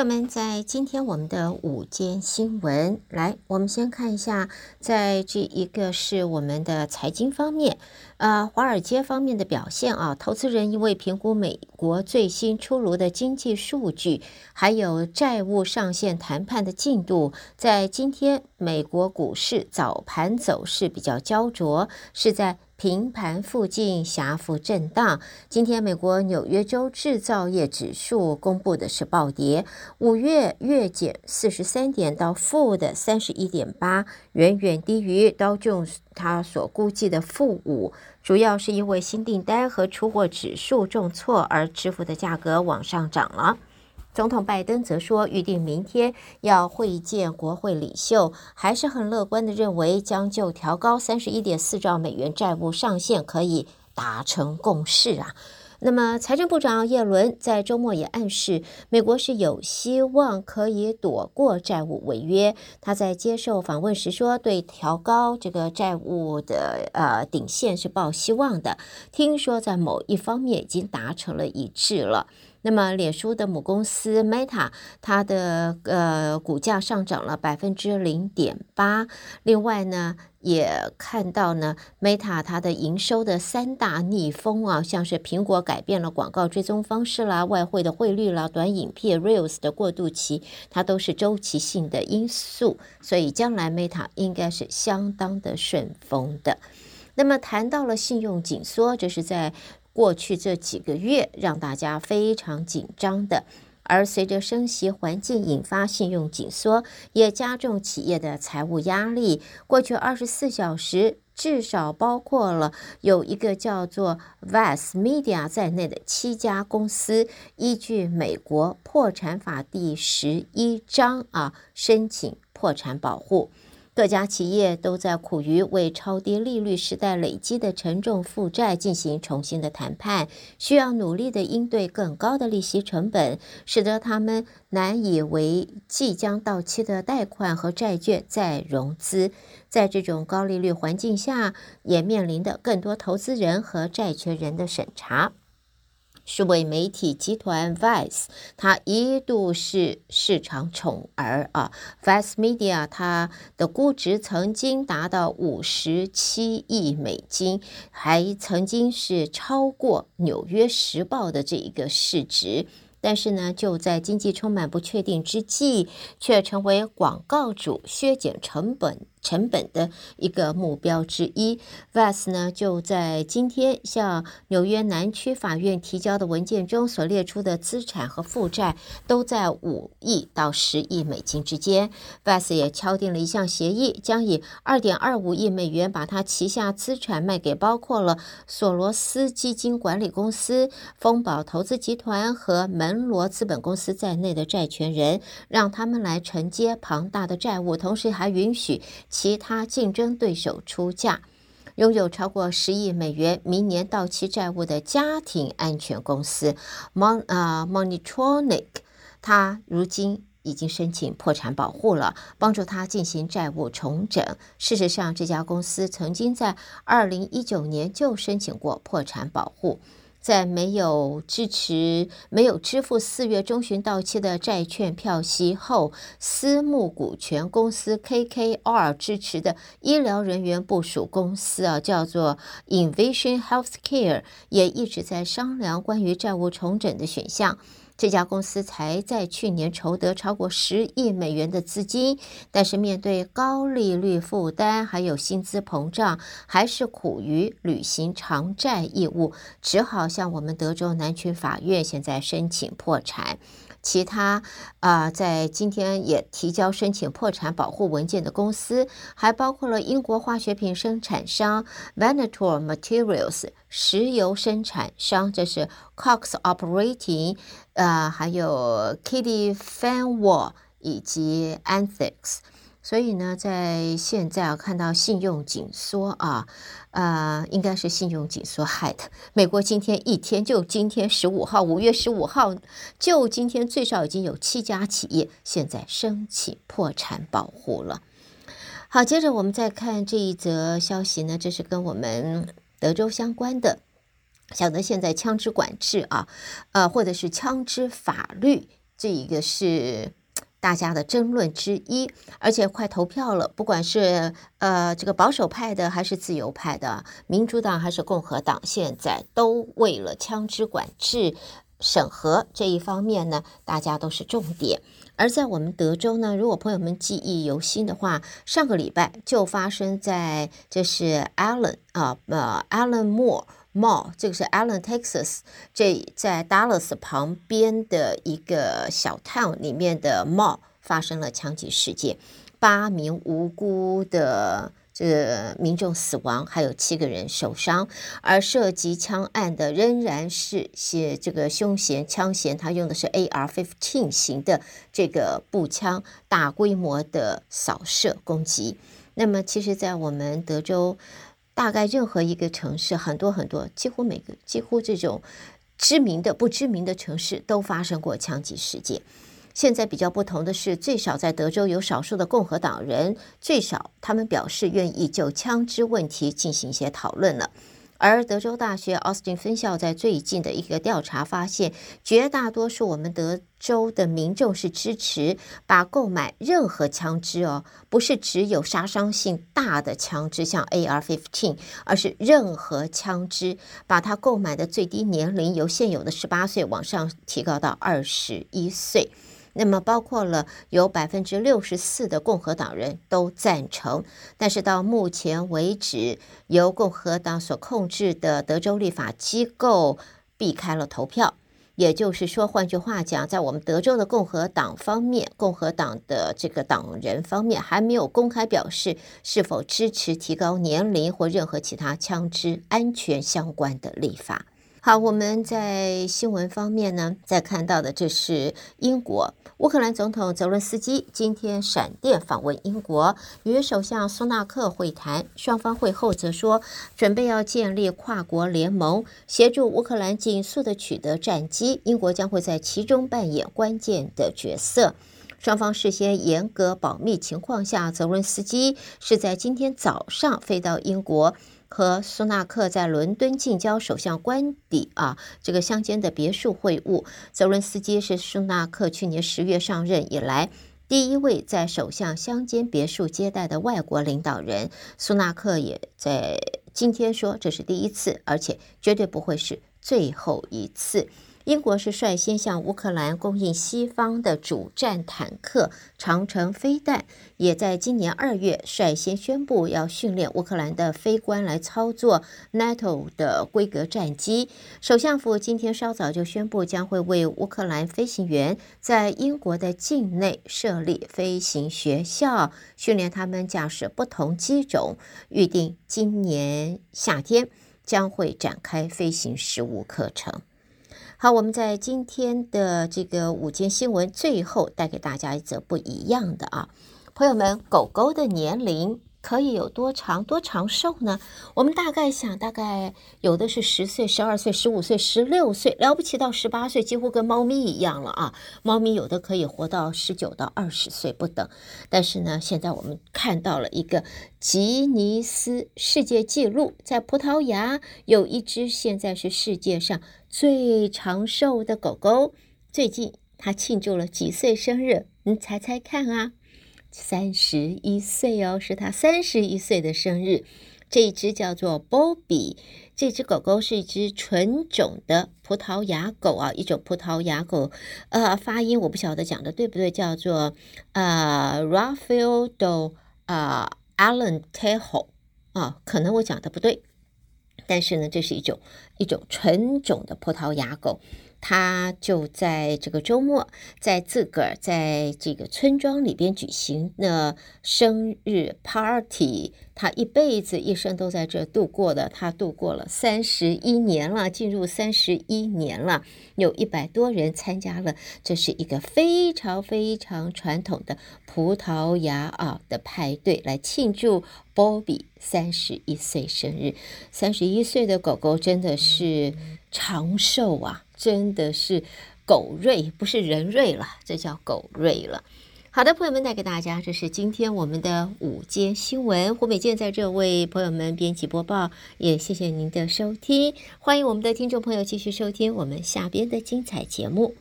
朋友们，在今天我们的午间新闻，来，我们先看一下，在这一个是我们的财经方面，呃，华尔街方面的表现啊，投资人因为评估美国最新出炉的经济数据，还有债务上限谈判的进度，在今天美国股市早盘走势比较焦灼，是在。平盘附近狭幅震荡。今天，美国纽约州制造业指数公布的是暴跌，五月月减四十三点到负的三十一点八，远远低于道琼他所估计的负五，主要是因为新订单和出货指数重挫而支付的价格往上涨了。总统拜登则说，预定明天要会见国会领袖，还是很乐观的认为，将就调高三十一点四兆美元债务上限可以达成共识啊。那么，财政部长耶伦在周末也暗示，美国是有希望可以躲过债务违约。他在接受访问时说，对调高这个债务的呃顶线是抱希望的。听说在某一方面已经达成了一致了。那么，脸书的母公司 Meta，它的呃股价上涨了百分之零点八。另外呢，也看到呢，Meta 它的营收的三大逆风啊，像是苹果改变了广告追踪方式啦，外汇的汇率啦，短影片 Reels 的过渡期，它都是周期性的因素，所以将来 Meta 应该是相当的顺风的。那么谈到了信用紧缩，这是在。过去这几个月让大家非常紧张的，而随着升息环境引发信用紧缩，也加重企业的财务压力。过去二十四小时，至少包括了有一个叫做 Vice Media 在内的七家公司，依据美国破产法第十一章啊，申请破产保护。各家企业都在苦于为超低利率时代累积的沉重负债进行重新的谈判，需要努力的应对更高的利息成本，使得他们难以为即将到期的贷款和债券再融资。在这种高利率环境下，也面临的更多投资人和债权人的审查。数位媒体集团 Vice，它一度是市场宠儿啊。Vice Media 它的估值曾经达到五十七亿美金，还曾经是超过《纽约时报》的这一个市值。但是呢，就在经济充满不确定之际，却成为广告主削减成本。成本的一个目标之一 Vas 呢就在今天向纽约南区法院提交的文件中所列出的资产和负债都在五亿到十亿美金之间。Vas 也敲定了一项协议，将以二点二五亿美元把他旗下资产卖给包括了索罗斯基金管理公司、丰宝投资集团和门罗资本公司在内的债权人，让他们来承接庞大的债务，同时还允许。其他竞争对手出价，拥有超过十亿美元明年到期债务的家庭安全公司 Mon 啊 Monitronic，他如今已经申请破产保护了，帮助他进行债务重整。事实上，这家公司曾经在二零一九年就申请过破产保护。在没有支持、没有支付四月中旬到期的债券票息后，私募股权公司 KKR 支持的医疗人员部署公司啊，叫做 Invision Healthcare，也一直在商量关于债务重整的选项。这家公司才在去年筹得超过十亿美元的资金，但是面对高利率负担，还有薪资膨胀，还是苦于履行偿债义务，只好向我们德州南区法院现在申请破产。其他啊、在今天也提交申请破产保护文件的公司，还包括了英国化学品生产商 Venator Materials、石油生产商，这是 Cox Operating，呃，还有 Kitty Fanwall 以及 Anthix。所以呢，在现在啊，看到信用紧缩啊，呃，应该是信用紧缩害的。美国今天一天，就今天十五号，五月十五号，就今天最少已经有七家企业现在申请破产保护了。好，接着我们再看这一则消息呢，这是跟我们德州相关的。晓得现在枪支管制啊，呃，或者是枪支法律。这一个是大家的争论之一，而且快投票了，不管是呃这个保守派的还是自由派的，民主党还是共和党，现在都为了枪支管制审核这一方面呢，大家都是重点。而在我们德州呢，如果朋友们记忆犹新的话，上个礼拜就发生在这是 Allen 啊呃 Allen Moore Mall，这个是 Allen Texas，这在 Dallas 旁边的一个小 town 里面的 mall 发生了枪击事件，八名无辜的。这民众死亡，还有七个人受伤，而涉及枪案的仍然是些这个凶嫌枪嫌，他用的是 AR-15 型的这个步枪，大规模的扫射攻击。那么，其实，在我们德州，大概任何一个城市，很多很多，几乎每个几乎这种知名的、不知名的城市，都发生过枪击事件。现在比较不同的是，最少在德州有少数的共和党人，最少他们表示愿意就枪支问题进行一些讨论了。而德州大学奥斯汀分校在最近的一个调查发现，绝大多数我们德州的民众是支持把购买任何枪支哦，不是只有杀伤性大的枪支，像 AR-15，而是任何枪支，把它购买的最低年龄由现有的十八岁往上提高到二十一岁。那么包括了有百分之六十四的共和党人都赞成，但是到目前为止，由共和党所控制的德州立法机构避开了投票。也就是说，换句话讲，在我们德州的共和党方面，共和党的这个党人方面还没有公开表示是否支持提高年龄或任何其他枪支安全相关的立法。好，我们在新闻方面呢，在看到的这是英国乌克兰总统泽伦斯基今天闪电访问英国，与首相苏纳克会谈。双方会后则说，准备要建立跨国联盟，协助乌克兰尽速的取得战机。英国将会在其中扮演关键的角色。双方事先严格保密情况下，泽伦斯基是在今天早上飞到英国。和苏纳克在伦敦近郊首相官邸啊，这个乡间的别墅会晤。泽伦斯基是苏纳克去年十月上任以来第一位在首相乡间别墅接待的外国领导人。苏纳克也在今天说，这是第一次，而且绝对不会是最后一次。英国是率先向乌克兰供应西方的主战坦克长城飞弹，也在今年二月率先宣布要训练乌克兰的飞官来操作 NATO 的规格战机。首相府今天稍早就宣布，将会为乌克兰飞行员在英国的境内设立飞行学校，训练他们驾驶不同机种。预定今年夏天将会展开飞行实务课程。好，我们在今天的这个午间新闻最后带给大家一则不一样的啊，朋友们，狗狗的年龄可以有多长多长寿呢？我们大概想，大概有的是十岁、十二岁、十五岁、十六岁，了不起到十八岁，几乎跟猫咪一样了啊！猫咪有的可以活到十九到二十岁不等，但是呢，现在我们看到了一个吉尼斯世界纪录，在葡萄牙有一只现在是世界上。最长寿的狗狗，最近它庆祝了几岁生日？你猜猜看啊？三十一岁哦，是它三十一岁的生日。这一只叫做 Bobby，这只狗狗是一只纯种的葡萄牙狗啊，一种葡萄牙狗。呃，发音我不晓得讲的对不对，叫做呃 Rafael do 啊 Alentejo 啊，可能我讲的不对。但是呢，这是一种一种纯种的葡萄牙狗，他就在这个周末，在自个儿在这个村庄里边举行了生日 party。他一辈子一生都在这度过的，他度过了三十一年了，进入三十一年了，有一百多人参加了，这是一个非常非常传统的葡萄牙啊的派对，来庆祝 Bobby 三十一岁生日。三十一岁的狗狗真的是长寿啊，真的是狗瑞，不是人瑞了，这叫狗瑞了。好的，朋友们，带给大家，这是今天我们的午间新闻。胡美健在这为朋友们编辑播报，也谢谢您的收听。欢迎我们的听众朋友继续收听我们下边的精彩节目。